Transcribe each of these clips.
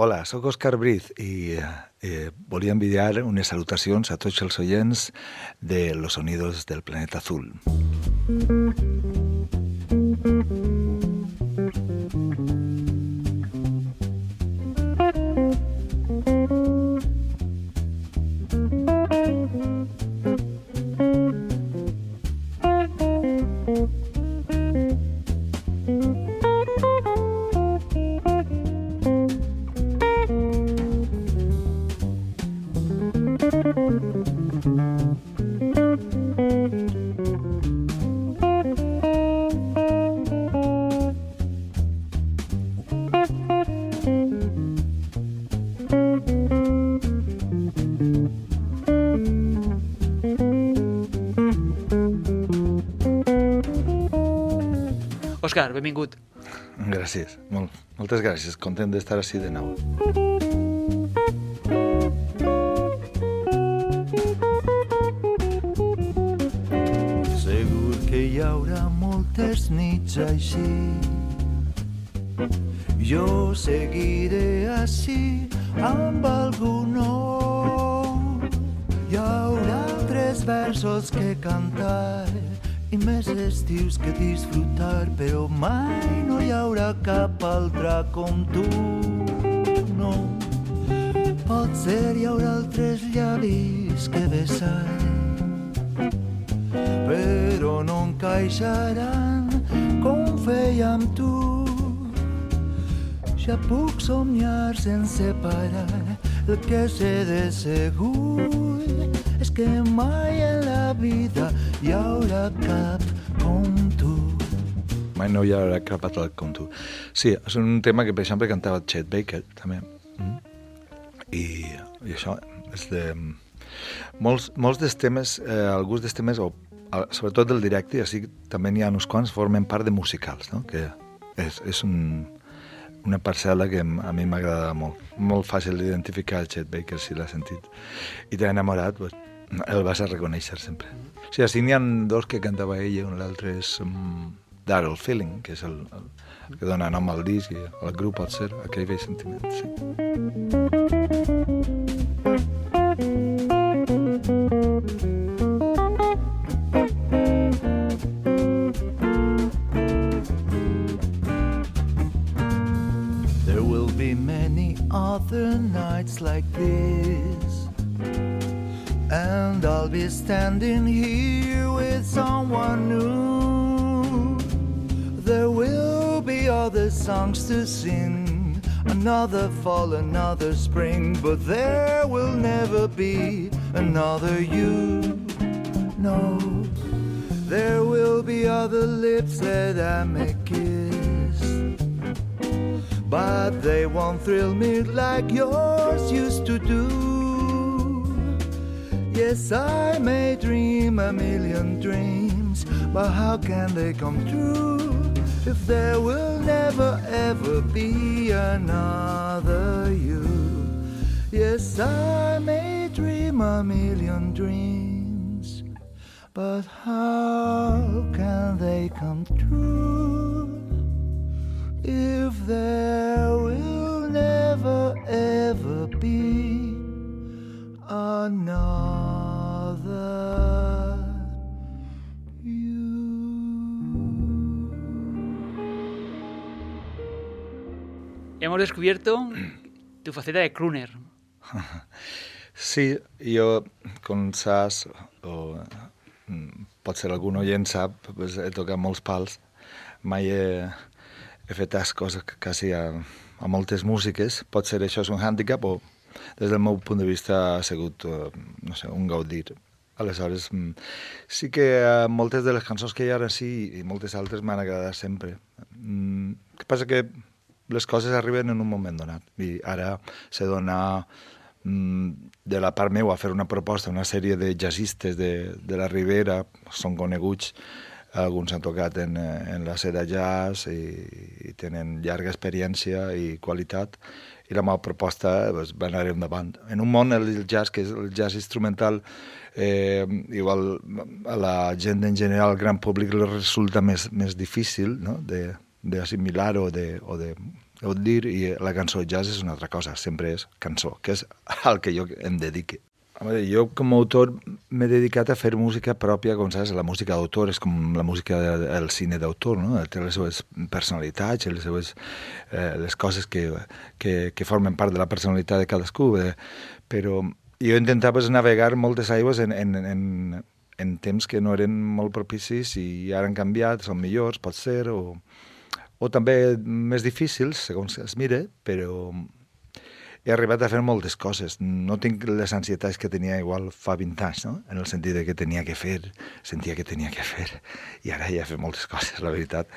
Hola, sóc Òscar Briz i eh, volia enviar unes salutacions a tots els oients de Los Sonidos del Planeta Azul. Benvingut. Gràcies, molt, moltes gràcies. Content d'estar així de nou. Segur que hi haurà moltes nits així. Jo seguiré així amb algú nou. Hi haurà tres versos que cantar i més estius que disfrutar, però mai no hi haurà cap altre com tu. No, potser hi haurà altres llavis que besar, però no encaixaran com fèiem tu. Ja puc somniar sense parar, el que sé de segur és que mai en la vida hi haurà cap com tu. Mai no hi haurà cap altre com tu. Sí, és un tema que, per exemple, cantava Chet Baker, també. Mm. I, I això és de... Molts, molts dels temes, eh, alguns dels temes, o sobretot del directe, així també n'hi ha uns quants, formen part de musicals, no? que és, és un, una parcel·la que a mi m'agrada molt. Molt fàcil d'identificar el Chet Baker, si l'ha sentit. I t'ha enamorat, pues, el vas a reconèixer sempre. O sigui, així n'hi ha dos que cantava ella, un l'altre és um, Daryl Feeling, que és el, el, que dona nom al disc i al grup pot ser aquell vell sentiment, sí. Sing, another fall, another spring, but there will never be another you. No, there will be other lips that I may kiss. But they won't thrill me like yours used to do. Yes, I may dream a million dreams, but how can they come true if there will never ever be another you? Yes, I may dream a million dreams, but how can they come true? if there will never ever Hemos descubierto tu faceta de crooner. Sí, jo, com saps, o mm, potser algun oient sap, pues, he tocat molts pals. Mai he, he fet tasques quasi a, a moltes músiques. Potser això és un hàndicap o, des del meu punt de vista, ha sigut, eh, no sé, un gaudir. Aleshores, mm, sí que eh, moltes de les cançons que hi ha ara sí i moltes altres m'han agradat sempre. Mm, El que passa que les coses arriben en un moment donat i ara s'ha d'anar mm, de la part meva a fer una proposta, una sèrie de jazzistes de, de la Ribera, són coneguts, alguns han tocat en, en la seda jazz i, i tenen llarga experiència i qualitat, i la meva proposta pues, va anar endavant. En un món, el jazz, que és el jazz instrumental, eh, igual a la gent en general, al gran públic, li resulta més, més difícil no? de, d'assimilar o de, o de dir, i la cançó jazz és una altra cosa, sempre és cançó, que és al que jo em dedique. Home, jo com a autor m'he dedicat a fer música pròpia, com saps, la música d'autor és com la música del cine d'autor, no? Té les seves personalitats, les seves eh, les coses que, que, que formen part de la personalitat de cadascú, eh? però jo intentava navegar moltes aigües en, en, en, en temps que no eren molt propicis i ara han canviat, són millors, pot ser, o, o també més difícils, segons es mire, però he arribat a fer moltes coses. No tinc les ansietats que tenia igual fa 20 anys, no? en el sentit de que tenia que fer, sentia que tenia que fer, i ara ja he fet moltes coses, la veritat.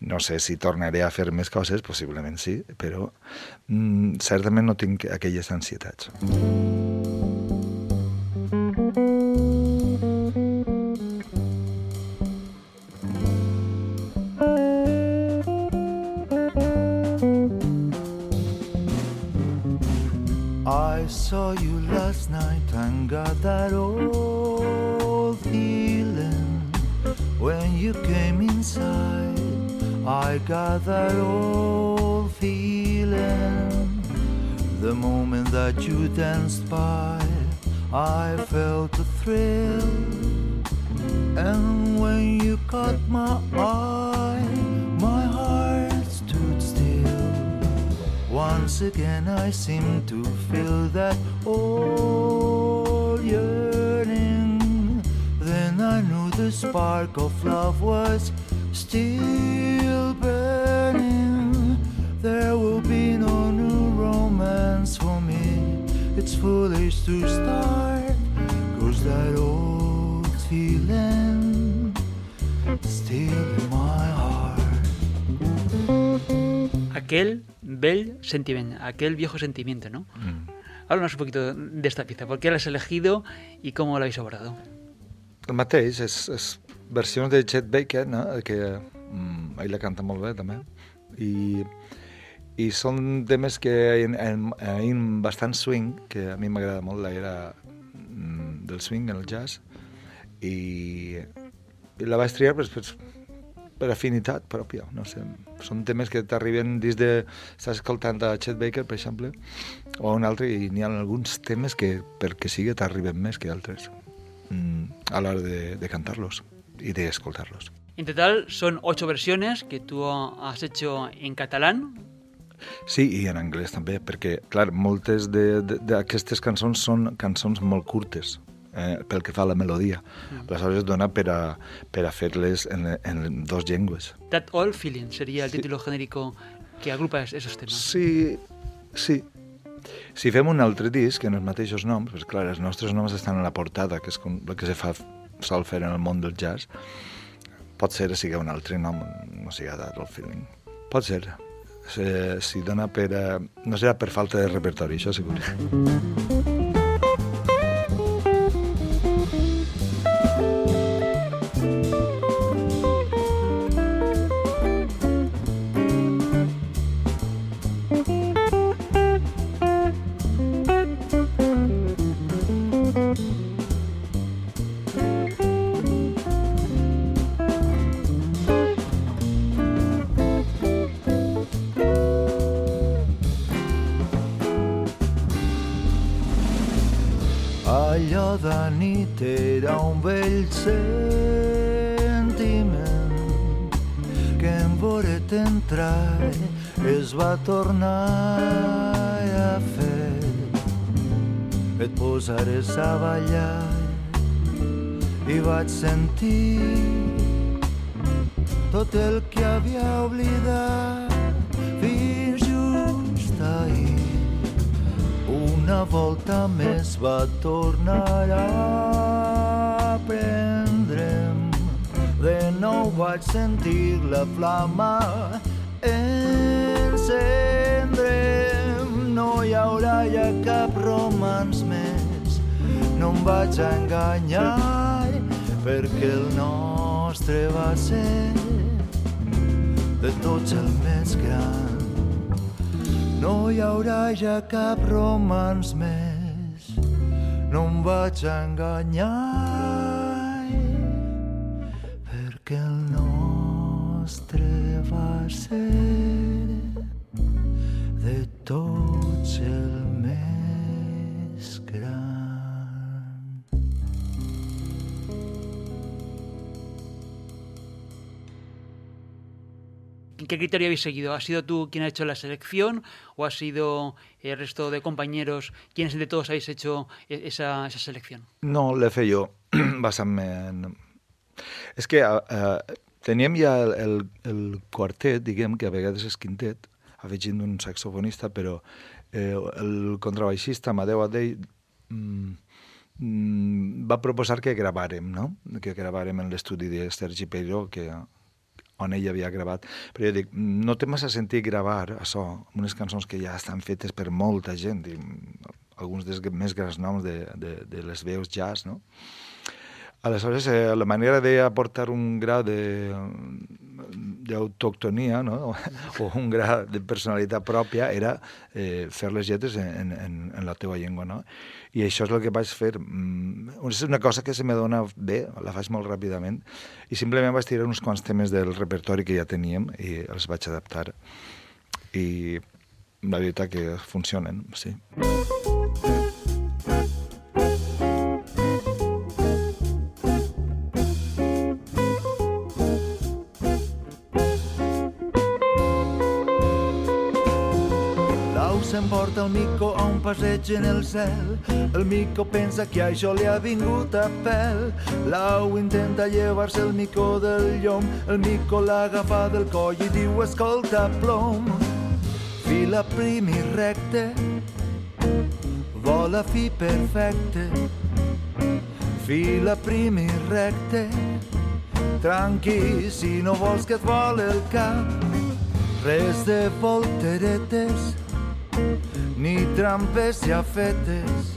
No sé si tornaré a fer més coses, possiblement sí, però mm, certament no tinc aquelles ansietats. I saw you last night and got that old feeling when you came inside. I got that old feeling the moment that you danced by. I felt a thrill, and when you caught my eye, Once again, I seem to feel that old yearning. Then I knew the spark of love was still burning. There will be no new romance for me. It's foolish to start, cause that old feeling still in my heart. Aquel bel sentiment, aquel viejo sentimiento, ¿no? Mm. Háblanos un poquito de esta pieza. ¿Por qué la has elegido y cómo la habéis abordado? El mateix, és, és versions de Chet Baker, no? que mm, ell la canta molt bé també, i, i són temes que en, en, en bastant swing, que a mi m'agrada molt l'era mm, del swing, el jazz, i, i la vaig triar pues, pues, per afinitat pròpia, no sé. Són temes que t'arriben des de... Estàs escoltant a Chet Baker, per exemple, o un altre, i n'hi ha alguns temes que, perquè sigui, t'arriben més que altres mm, a l'hora de, de cantar-los i d'escoltar-los. En total son ocho versiones que tú has hecho en catalán. Sí, i en anglès també, perquè, clar, moltes de- de- d'aquestes cançons són cançons molt curtes, eh, pel que fa a la melodia. Aleshores es dona per a, per a fer-les en, en dos llengües. That All Feeling sería el Sí. título genérico que agrupa es- esos temas. Sí, sí. Si fem un altre disc en els mateixos noms, doncs clar, els nostres noms estan a la portada, que és com el que se fa sol fer en el món del jazz, pot ser que sigui un altre nom, no sigui That All Feeling. Pot ser. Si, si dona per... A... No serà per falta de repertori, això segur. Allò de nit era un vell sentiment que en veure't entrar es va tornar a fer. Et posares a ballar i vaig sentir tot el que havia oblidat Una volta més va tornar a prendre'm. De nou vaig sentir la flama encendre'm. No hi haurà ja cap romans més. No em vaig enganyar perquè el nostre va ser de tots el més gran. No hi haurà ja cap romans més, no em vaig enganyar, ¿Qué criterio habéis seguido? ¿Ha sido tú quien ha hecho la selección o ha sido el resto de compañeros quienes de todos habéis hecho e- esa, esa selección? No, l'he fet jo, basant-me en... És que uh, teníem ja el, el, el quartet, diguem, que a vegades és quintet, afegint un saxofonista, però eh, el contrabaixista Amadeu Adell mm, mm, va proposar que gravàrem, no? Que gravàrem en l'estudi de Sergi Peiró, que, on ell havia gravat. Però jo dic, no té massa sentit gravar això, unes cançons que ja estan fetes per molta gent, i alguns dels més grans noms de, de, de les veus jazz, no? Aleshores, eh, la manera d'aportar un gra de- d'autoctonia no? o un gra de personalitat pròpia era eh, fer les lletres en, en, en la teva llengua. No? I això és el que vaig fer. Mm, És una cosa que se me dona bé, la faig molt ràpidament, i simplement vaig tirar uns quants temes del repertori que ja teníem i els vaig adaptar. I la veritat que funcionen, sí. L'au s'emporta el mico a un passeig en el cel. El mico pensa que això li ha vingut a pèl. L'au intenta llevar-se el mico del llom. El mico l'agafa del coll i diu, escolta, plom. Fila prim i recte, vola fi perfecte. Fila prim i recte, tranqui si no vols que et vol el cap. Res de volteretes, ni trampes ja fetes.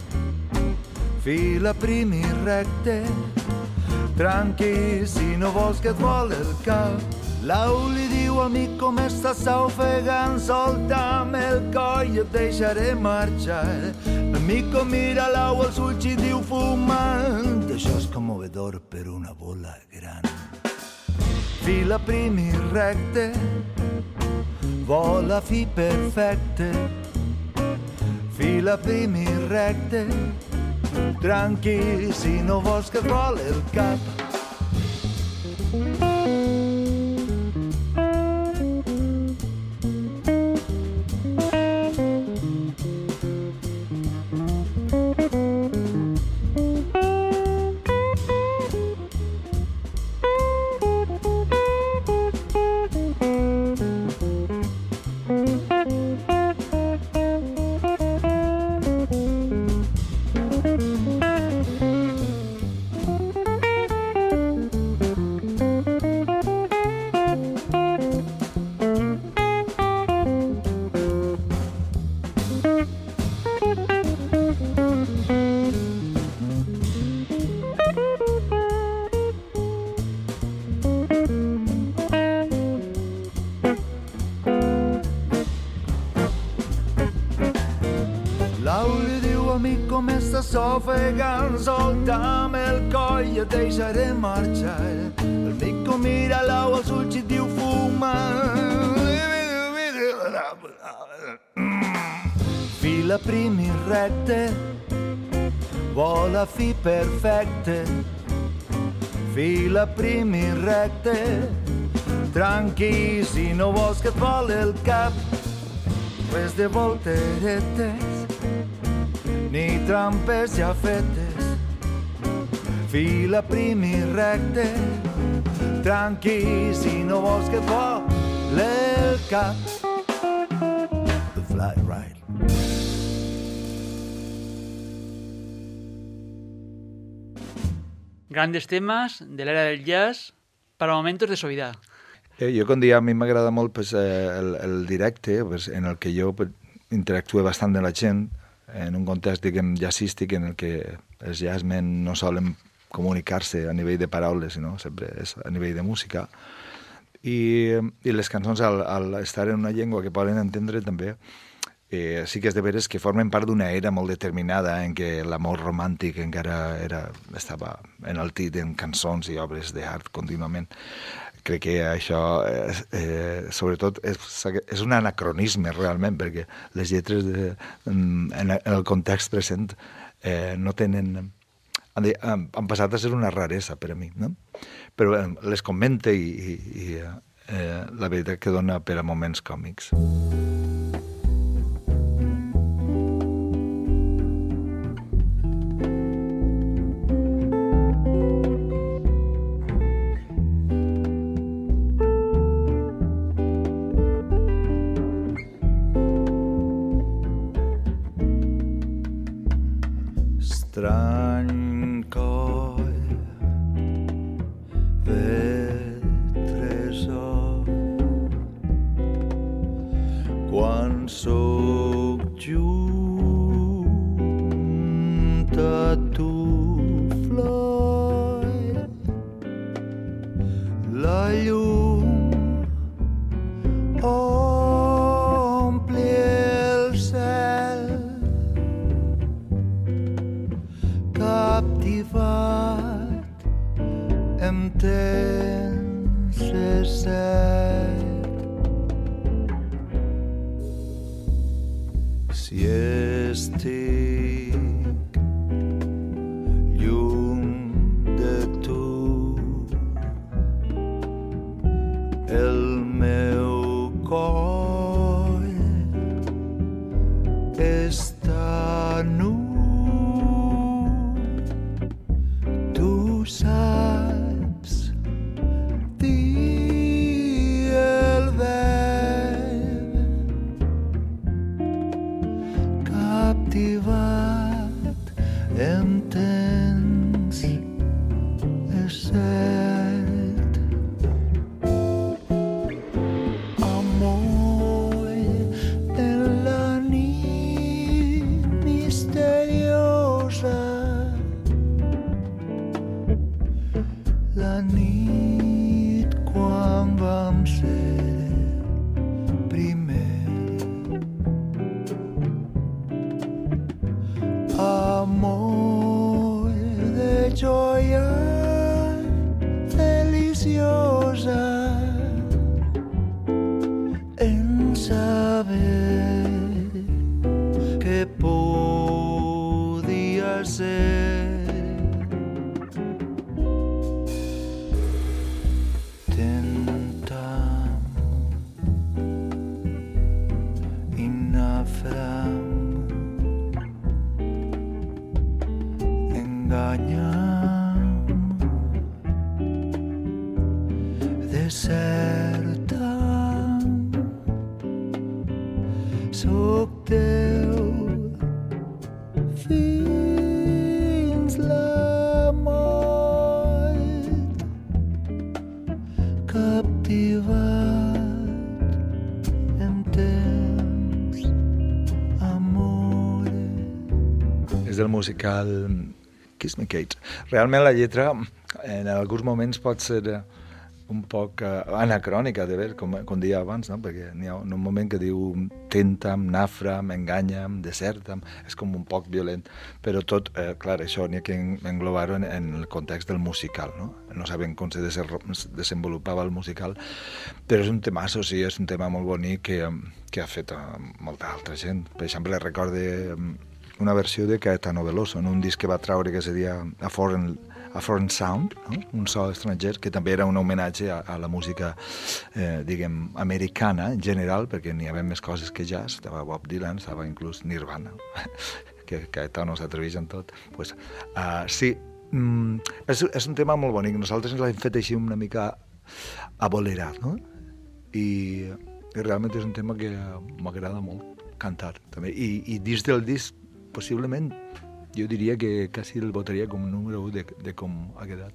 Fila prim i recte, tranqui si no vols que et vol el cap. Lau li diu al mic com estàs ofegant, solta'm el coll i et deixaré marxar. El mico mira l'au als ulls i diu fumant, això és commovedor per una bola gran. Fila prim i recte, vola fi perfecte. Fila prim i recte, tranqui si no vols que et vol el. Vola fi perfecte. Fila prim i recte, tranqui si no vols que et vol el cap. Res de volteretes, ni trampes ja fetes. Fila prim i recte, tranqui si no vols que et vol el cap. Grandes temas de la era del jazz para momentos de suavidad. Eh, jo, com dia, a mi m'agrada molt pues, eh, el, el directe, pues, en el que jo pues, bastant amb la gent, en un context, diguem, jazzístic, en el que els jazzmen no solen comunicar-se a nivell de paraules, sinó sempre és a nivell de música. I, i les cançons, al, al estar en una llengua que poden entendre també, eh, sí que és de veres que formen part d'una era molt determinada en què l'amor romàntic encara era, estava enaltit en cançons i obres d'art contínuament. crec que això, eh, eh, sobretot, és, és un anacronisme realment, perquè les lletres de, en, en el context present eh, no tenen... Han, han, han passat a ser una raresa per a mi, no? Però eh, les comente i, i, i eh, la veritat que dona per a moments còmics. Estrany darse. Musical Kiss Me Kate. Realment la lletra en alguns moments pot ser eh, un poc uh, anacrònica, de ver, com, com deia abans, no? perquè n'hi ha un moment que diu tenta'm, nafra'm, enganya'm, deserta'm, és com un poc violent, però tot, eh, clar, això n'hi ha que englobar-ho en, en el context del musical, no? No sabem com se desenvolupava el musical, però és un temasso, sí, és un tema molt bonic que, que ha fet molta altra gent. Per exemple, recorde una versió de Caetano Veloso, en un disc que va traure que se deia A Foreign, a Foreign Sound, no? un so estranger, que també era un homenatge a, a la música, eh, diguem, americana en general, perquè n'hi havia més coses que jazz, estava Bob Dylan, estava inclús Nirvana, que Caetano s'atreveix en tot. Pues, uh, sí, mm, és, és un tema molt bonic, nosaltres l'hem fet així una mica abolerat, no? I, i realment és un tema que m'agrada molt cantar també. I, i dins del disc possiblement jo diria que quasi el votaria com número 1 de, de com ha quedat.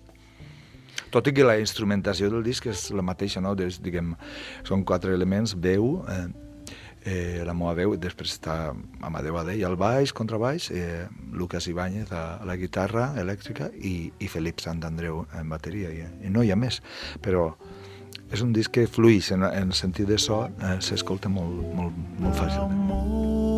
Tot i que la instrumentació del disc és la mateixa, no? Des, diguem, són quatre elements, veu, eh, eh, la meva veu, després està Amadeu Adell al baix, contrabaix, eh, Lucas Ibáñez a, a la guitarra elèctrica i, i Felip Sant Andreu en bateria. I, I no hi ha més, però és un disc que fluix en, en sentit de so, eh, s'escolta molt, molt, molt fàcilment.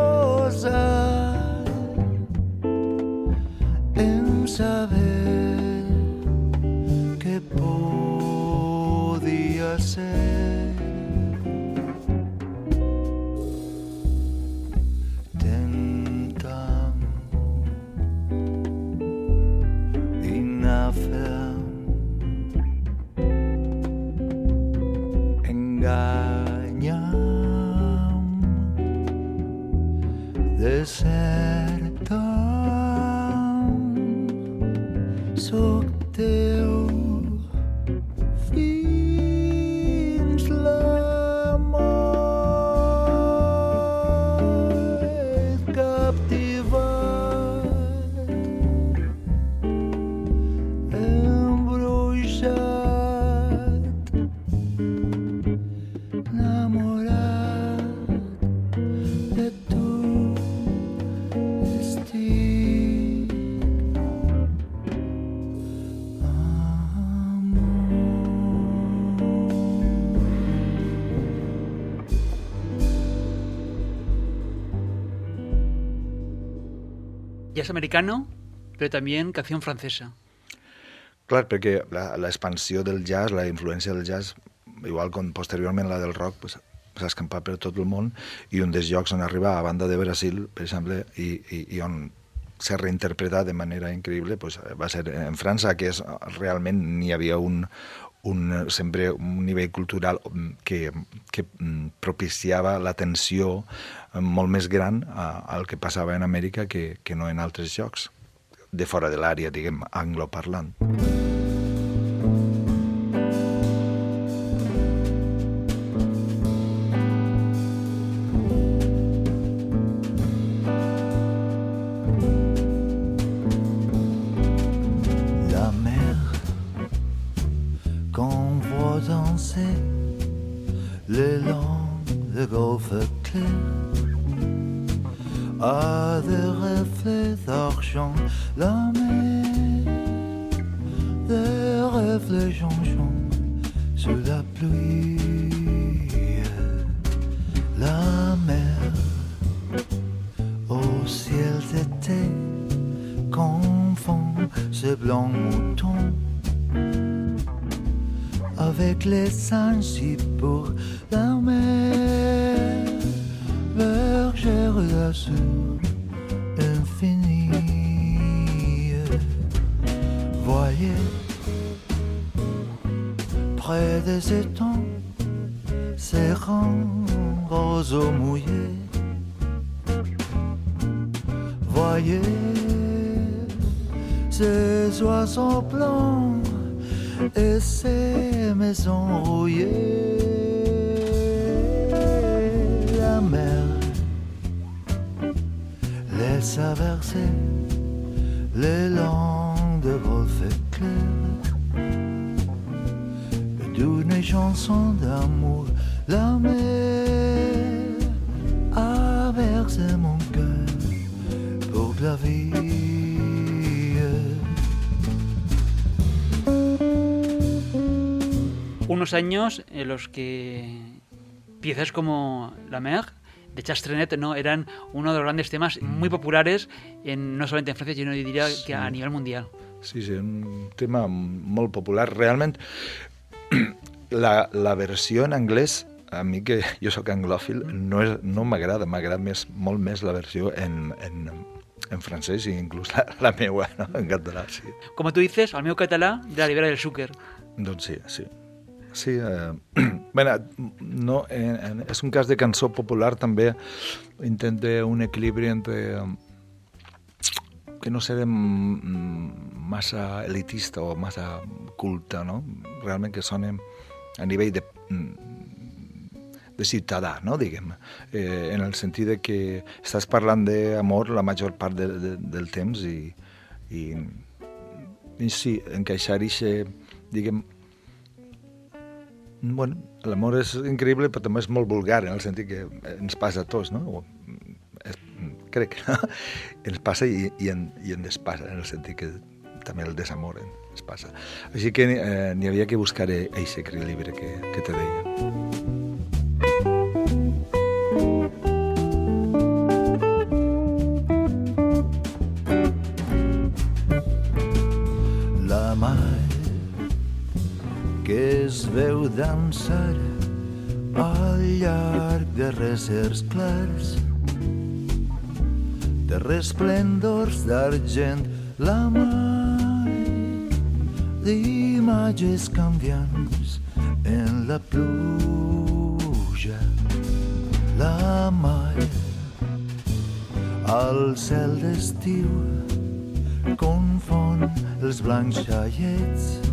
Jazz americano, pero también canción francesa. Clar, perquè l'expansió del jazz, la influència del jazz, igual com posteriorment la del rock, pues, s'ha escampat per tot el món i un dels llocs on arriba a banda de Brasil, per exemple, i, i, i on s'ha reinterpretat de manera increïble pues, va ser en França, que és, realment n'hi havia un, un, sempre un nivell cultural mm, que, que mm, propiciava l'atenció eh, molt més gran al que passava en Amèrica que, que no en altres llocs de fora de l'àrea, diguem, angloparlant. La sous la pluie. La mer au ciel d'été confond ce blanc mouton avec les singes pour la mer, bergère des étangs, ces rangs roseaux mouillés. Voyez ces oiseaux blancs et ces maisons rouillées. Unos años en los que piezas como La Mer de Chastrenet no eran uno de los grandes temas muy populares en, no solamente en Francia, sino yo diría que a nivel mundial. Sí, sí, un tema molt popular. Realment, la, la versió en anglès, a mi que jo sóc anglòfil, no, és, no m'agrada, m'agrada més, molt més la versió en, en, en francès i inclús la, la meua, no? en català, sí. Como tú dices, al meu català de la Ribera del Xúquer. Doncs sí, sí. Sí, eh, bueno, no, en, en, és un cas de cançó popular també, intenta un equilibri entre que no serem massa elitista o massa culta, no? Realment que sonem a nivell de, de ciutadà, no? diguem, eh, en el sentit de que estàs parlant d'amor la major part de, de, del temps i, i, i sí, encaixar ixe, diguem, bueno, l'amor és increïble però també és molt vulgar en el sentit que ens passa a tots, no? O, és, crec, no? ens passa i, i, en, i en despassa, en el sentit que també el desamor ens passa. Així que eh, n'hi havia que buscar aquest equilibri que, que te deia. Dansar al llarg de reserts clars. De resplendors d'argent la mar d'imatges canviants en la pluja la mar al cel d'estiu confon els blancs xaiets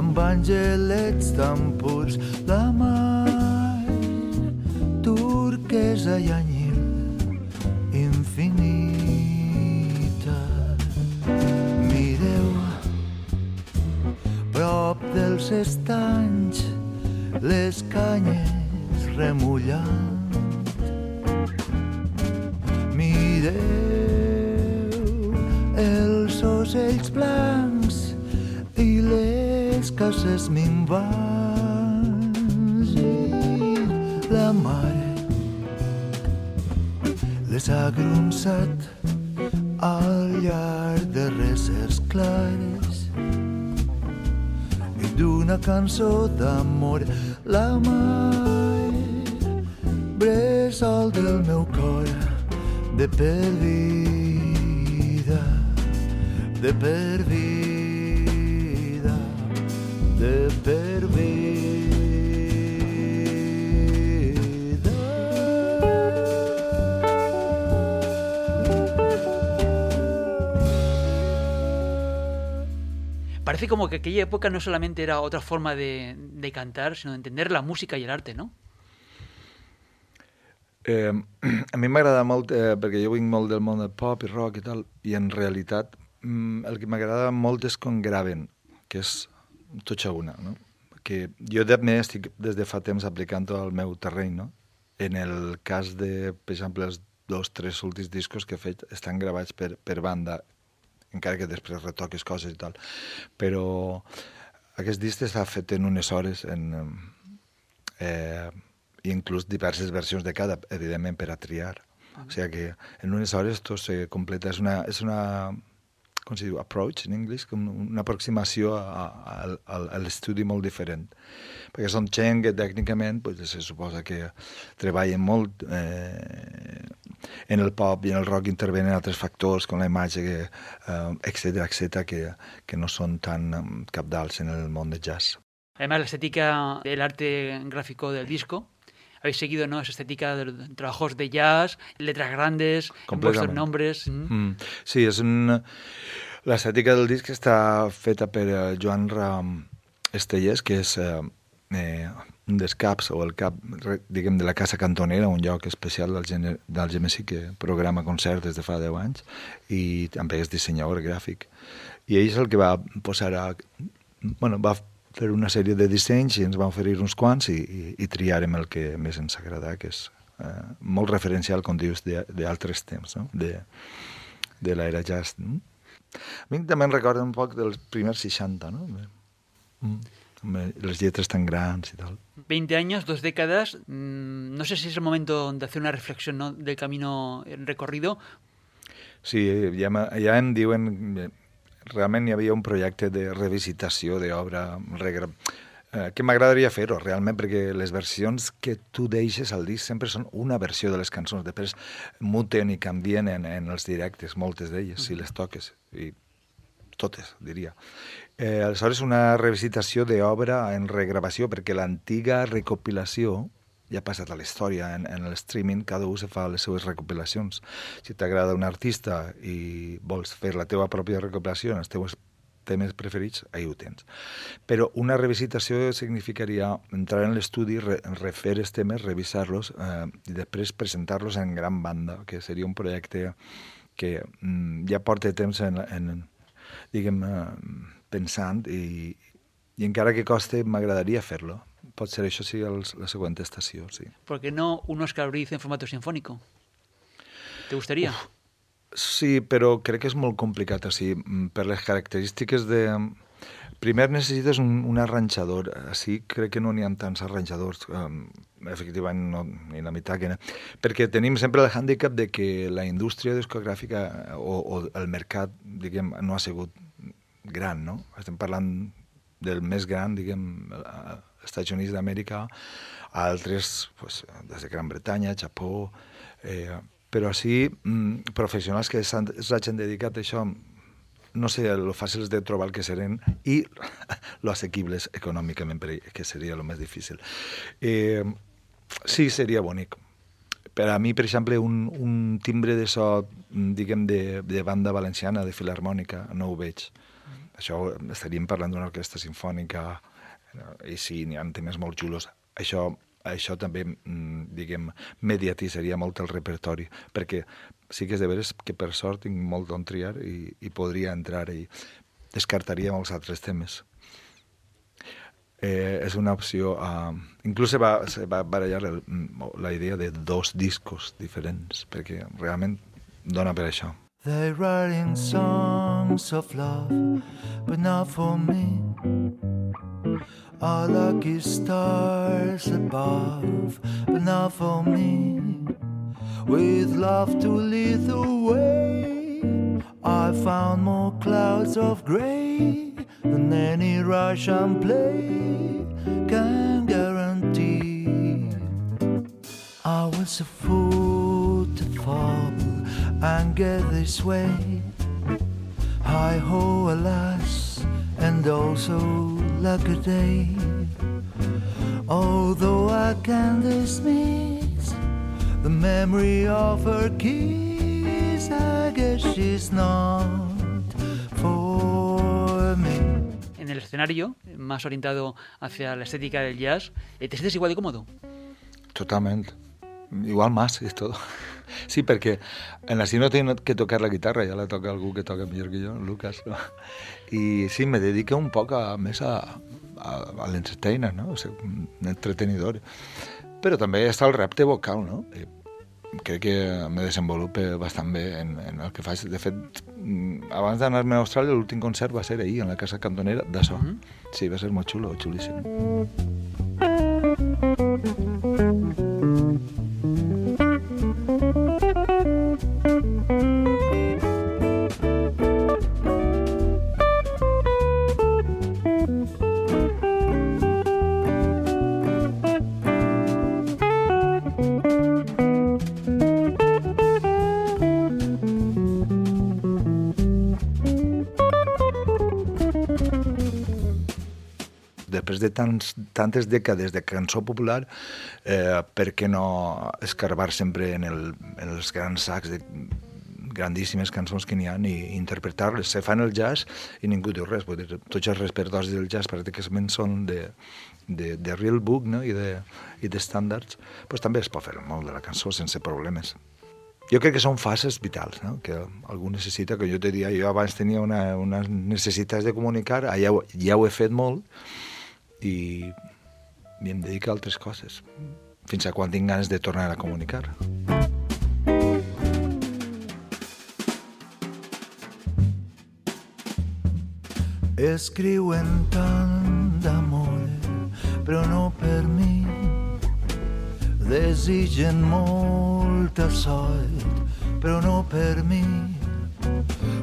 amb angelets tan purs la mar turquesa i anyil cases minvants i la mare les ha grunçat al llarg de reserts clares i d'una cançó d'amor la mar bressol del meu cor de per vida de per vida Parece como que aquella época no solamente era otra forma de, de cantar, sino de entender la música el arte, ¿no? Eh, a mi m'agrada molt, eh, perquè jo vinc molt del món del pop i rock i tal, i en realitat mm, el que m'agrada molt és com graven, que és tot a una, no? Que jo també estic des de fa temps aplicant-ho al meu terreny, no? En el cas de, per exemple, els dos, tres últims discos que he fet estan gravats per, per banda, encara que després retoques coses i tal. Però aquest disc està fet en unes hores, en, eh, inclús diverses versions de cada, evidentment, per a triar. O sigui que en unes hores tot se completa. És una, és una com se diu, approach en anglès, com una aproximació a, a, a, a l'estudi molt diferent. Perquè són gent que tècnicament pues, se suposa que treballen molt eh, en el pop i en el rock intervenen altres factors com la imatge, que, eh, etc etc que, que no són tan um, capdals en el món de jazz. Además, la estética del arte gráfico del disco, habéis seguido ¿no? esa estética de trabajos de jazz, letras grandes, en vuestros nombres. ¿m? Mm. Sí, és un... L'estètica del disc està feta per eh, Joan Ram Estellers, que és eh, eh, un dels caps, o el cap, diguem, de la Casa Cantonera, un lloc especial del, gener, del GMC que programa concerts des de fa 10 anys, i també és dissenyador gràfic. I ell és el que va posar a... Bueno, va fer una sèrie de dissenys i ens va oferir uns quants i, i, i triarem el que més ens agrada, que és eh, molt referencial, com dius, de- d'altres temps, no? de, de l'era jazz. No? A mi també em recorda un poc dels primers 60, no? Mm. Les lletres tan grans i tal. 20 años, dos décadas. mm, No sé si es el momento de hacer una reflexión ¿no? del camino recorrido. Sí, ja, ja em diuen... Realment hi havia un projecte de revisitació d'obra regra... Eh, que m'agradaria fer-ho realment perquè les versions que tu deixes al disc sempre són una versió de les cançons després muten i canvien en, en els directes moltes d'elles si les toques i totes, diria. Eh, aleshores, una revisitació d'obra en regravació, perquè l'antiga recopilació ja ha passat a la història. En, en el streaming cada un se fa les seues recopilacions. Si t'agrada un artista i vols fer la teva pròpia recopilació en els teus temes preferits, ahí ho tens. Però una revisitació significaria entrar en l'estudi, re, refer els temes, revisar-los eh, i després presentar-los en gran banda, que seria un projecte que mm, ja porta temps en, en, diguem, eh, pensant i, i encara que coste m'agradaria fer-lo. Pot ser això sí el, la següent estació, sí. ¿Por qué no un Oscar Briz en formato sinfónico? ¿Te gustaría? Sí, però crec que és molt complicat així, mm, per les característiques de... Primer necessites un, un arranjador. Així crec que no n'hi ha tants arranjadors, um, efectivament no, ni la meitat que no. Perquè tenim sempre el hàndicap de que la indústria discogràfica o, o el mercat, diguem, no ha sigut gran, no? Estem parlant del més gran, diguem, Estats Units d'Amèrica, altres, pues, des de Gran Bretanya, Japó, eh, però sí, mm, professionals que s'hagin dedicat a això, no sé lo fàcils de trobar que seren i lo assequibles econòmicament, que seria el més difícil. Eh, sí, seria bonic. Per a mi, per exemple, un, un timbre de so, diguem, de, de banda valenciana, de filarmònica, no ho veig. Mm. Això estaríem parlant d'una orquestra sinfònica, i sí, n'hi ha temes molt xulos. Això això també, mm, diguem, mediatitzaria molt el repertori, perquè sí que és de veres que per sort tinc molt on triar i, i podria entrar i descartaria molts altres temes. Eh, és una opció... Uh, inclús se va, se va barallar el, la idea de dos discos diferents, perquè realment dona per això. They're writing songs of love, but not for me. Our lucky stars above, but not for me. With love to lead the way, I found more clouds of gray than any Russian play can guarantee. I was a fool to fall and get this way. Hi ho, alas, and also like a day. Although I can dismiss the memory of her kiss, I guess she's not for me. En el escenario, más orientado hacia la estética del jazz, ¿te sientes igual de cómodo? Totalmente. Igual más, es todo. Sí, perquè en la no tengo que tocar la guitarra, ja la toca algú que toca millor que jo, Lucas. No? I sí, me dedico un poc a, més a, a, a l'entertainer, no? O sigui, un entretenidor. Però també està el repte vocal, no? I crec que me desenvolupe bastant bé en, en el que faig. De fet, abans d'anar-me a Austràlia, l'últim concert va ser ahir, en la casa cantonera de so. Mm -hmm. Sí, va ser molt xulo, xulíssim. després de tants, tantes dècades de cançó popular, eh, per què no escarbar sempre en, el, en els grans sacs de grandíssimes cançons que n'hi ha i interpretar-les. Se fan el jazz i ningú diu res. Dir, tots els repertoris del jazz pràcticament són de, de, de real book no? i d'estàndards. De, pues també es pot fer molt de la cançó sense problemes. Jo crec que són fases vitals, no? que algú necessita, que jo te dia, jo abans tenia una, unes necessitats de comunicar, ja, ja ho he fet molt, i, i em dedico a altres coses, fins a quan tinc ganes de tornar a comunicar. Escriuen tant d'amor, però no per mi. Desitgen molta sort, però no per mi.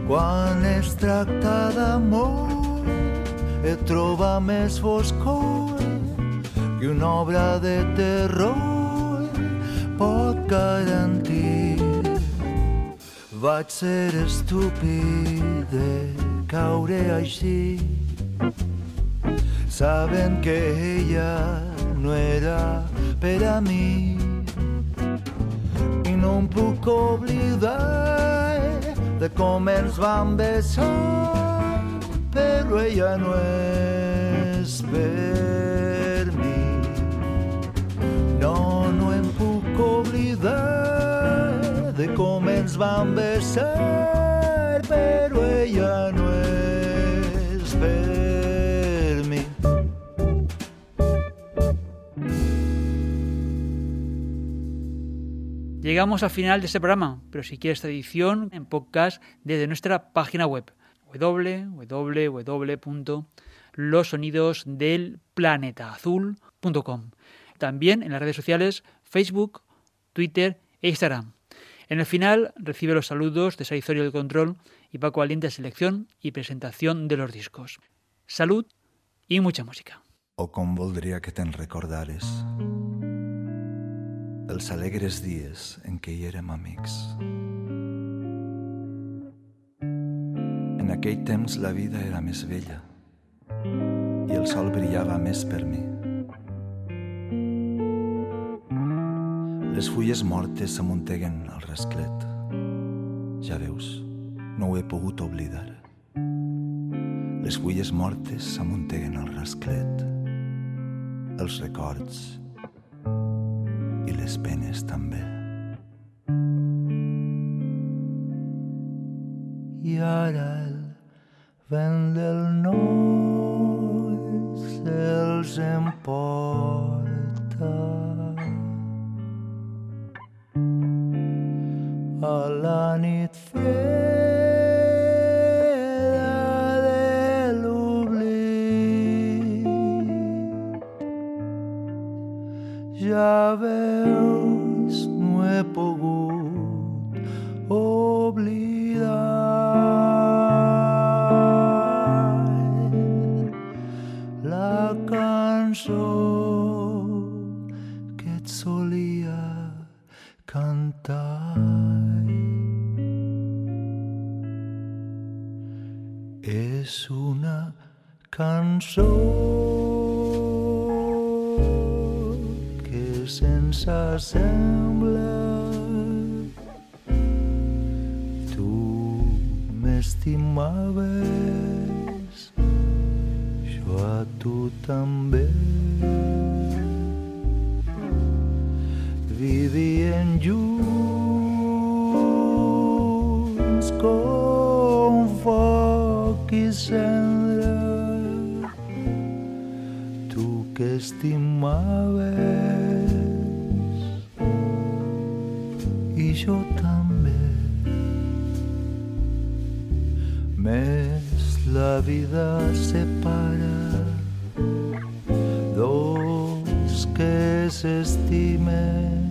Quan es tracta d'amor, et troba més foscor que una obra de terror pot garantir. Vaig ser estúpid de caure així, sabent que ella no era per a mi i no em puc oblidar de com ens vam besar pero ella no es per mi. No, no em puc oblidar de com ens vam besar, però ella no és per mi. Llegamos al final de este programa, pero si quieres esta edición en podcast desde nuestra página web www.losonidosdelplanetaazul.com. También en las redes sociales Facebook, Twitter e Instagram. En el final recibe los saludos de Saizorio del Control y Paco Aliente selección y presentación de los discos. Salud i mucha música. Que alegres en. En aquell temps la vida era més bella i el sol brillava més per mi. Les fulles mortes s'amunteguen al rasclet. Ja veus, no ho he pogut oblidar. Les fulles mortes s'amunteguen al rasclet. Els records i les penes també. I ara vent del nord se'ls emporta a la nit freda de l'oblit. Ja veus, no he pogut oblidar cançó que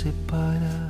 separa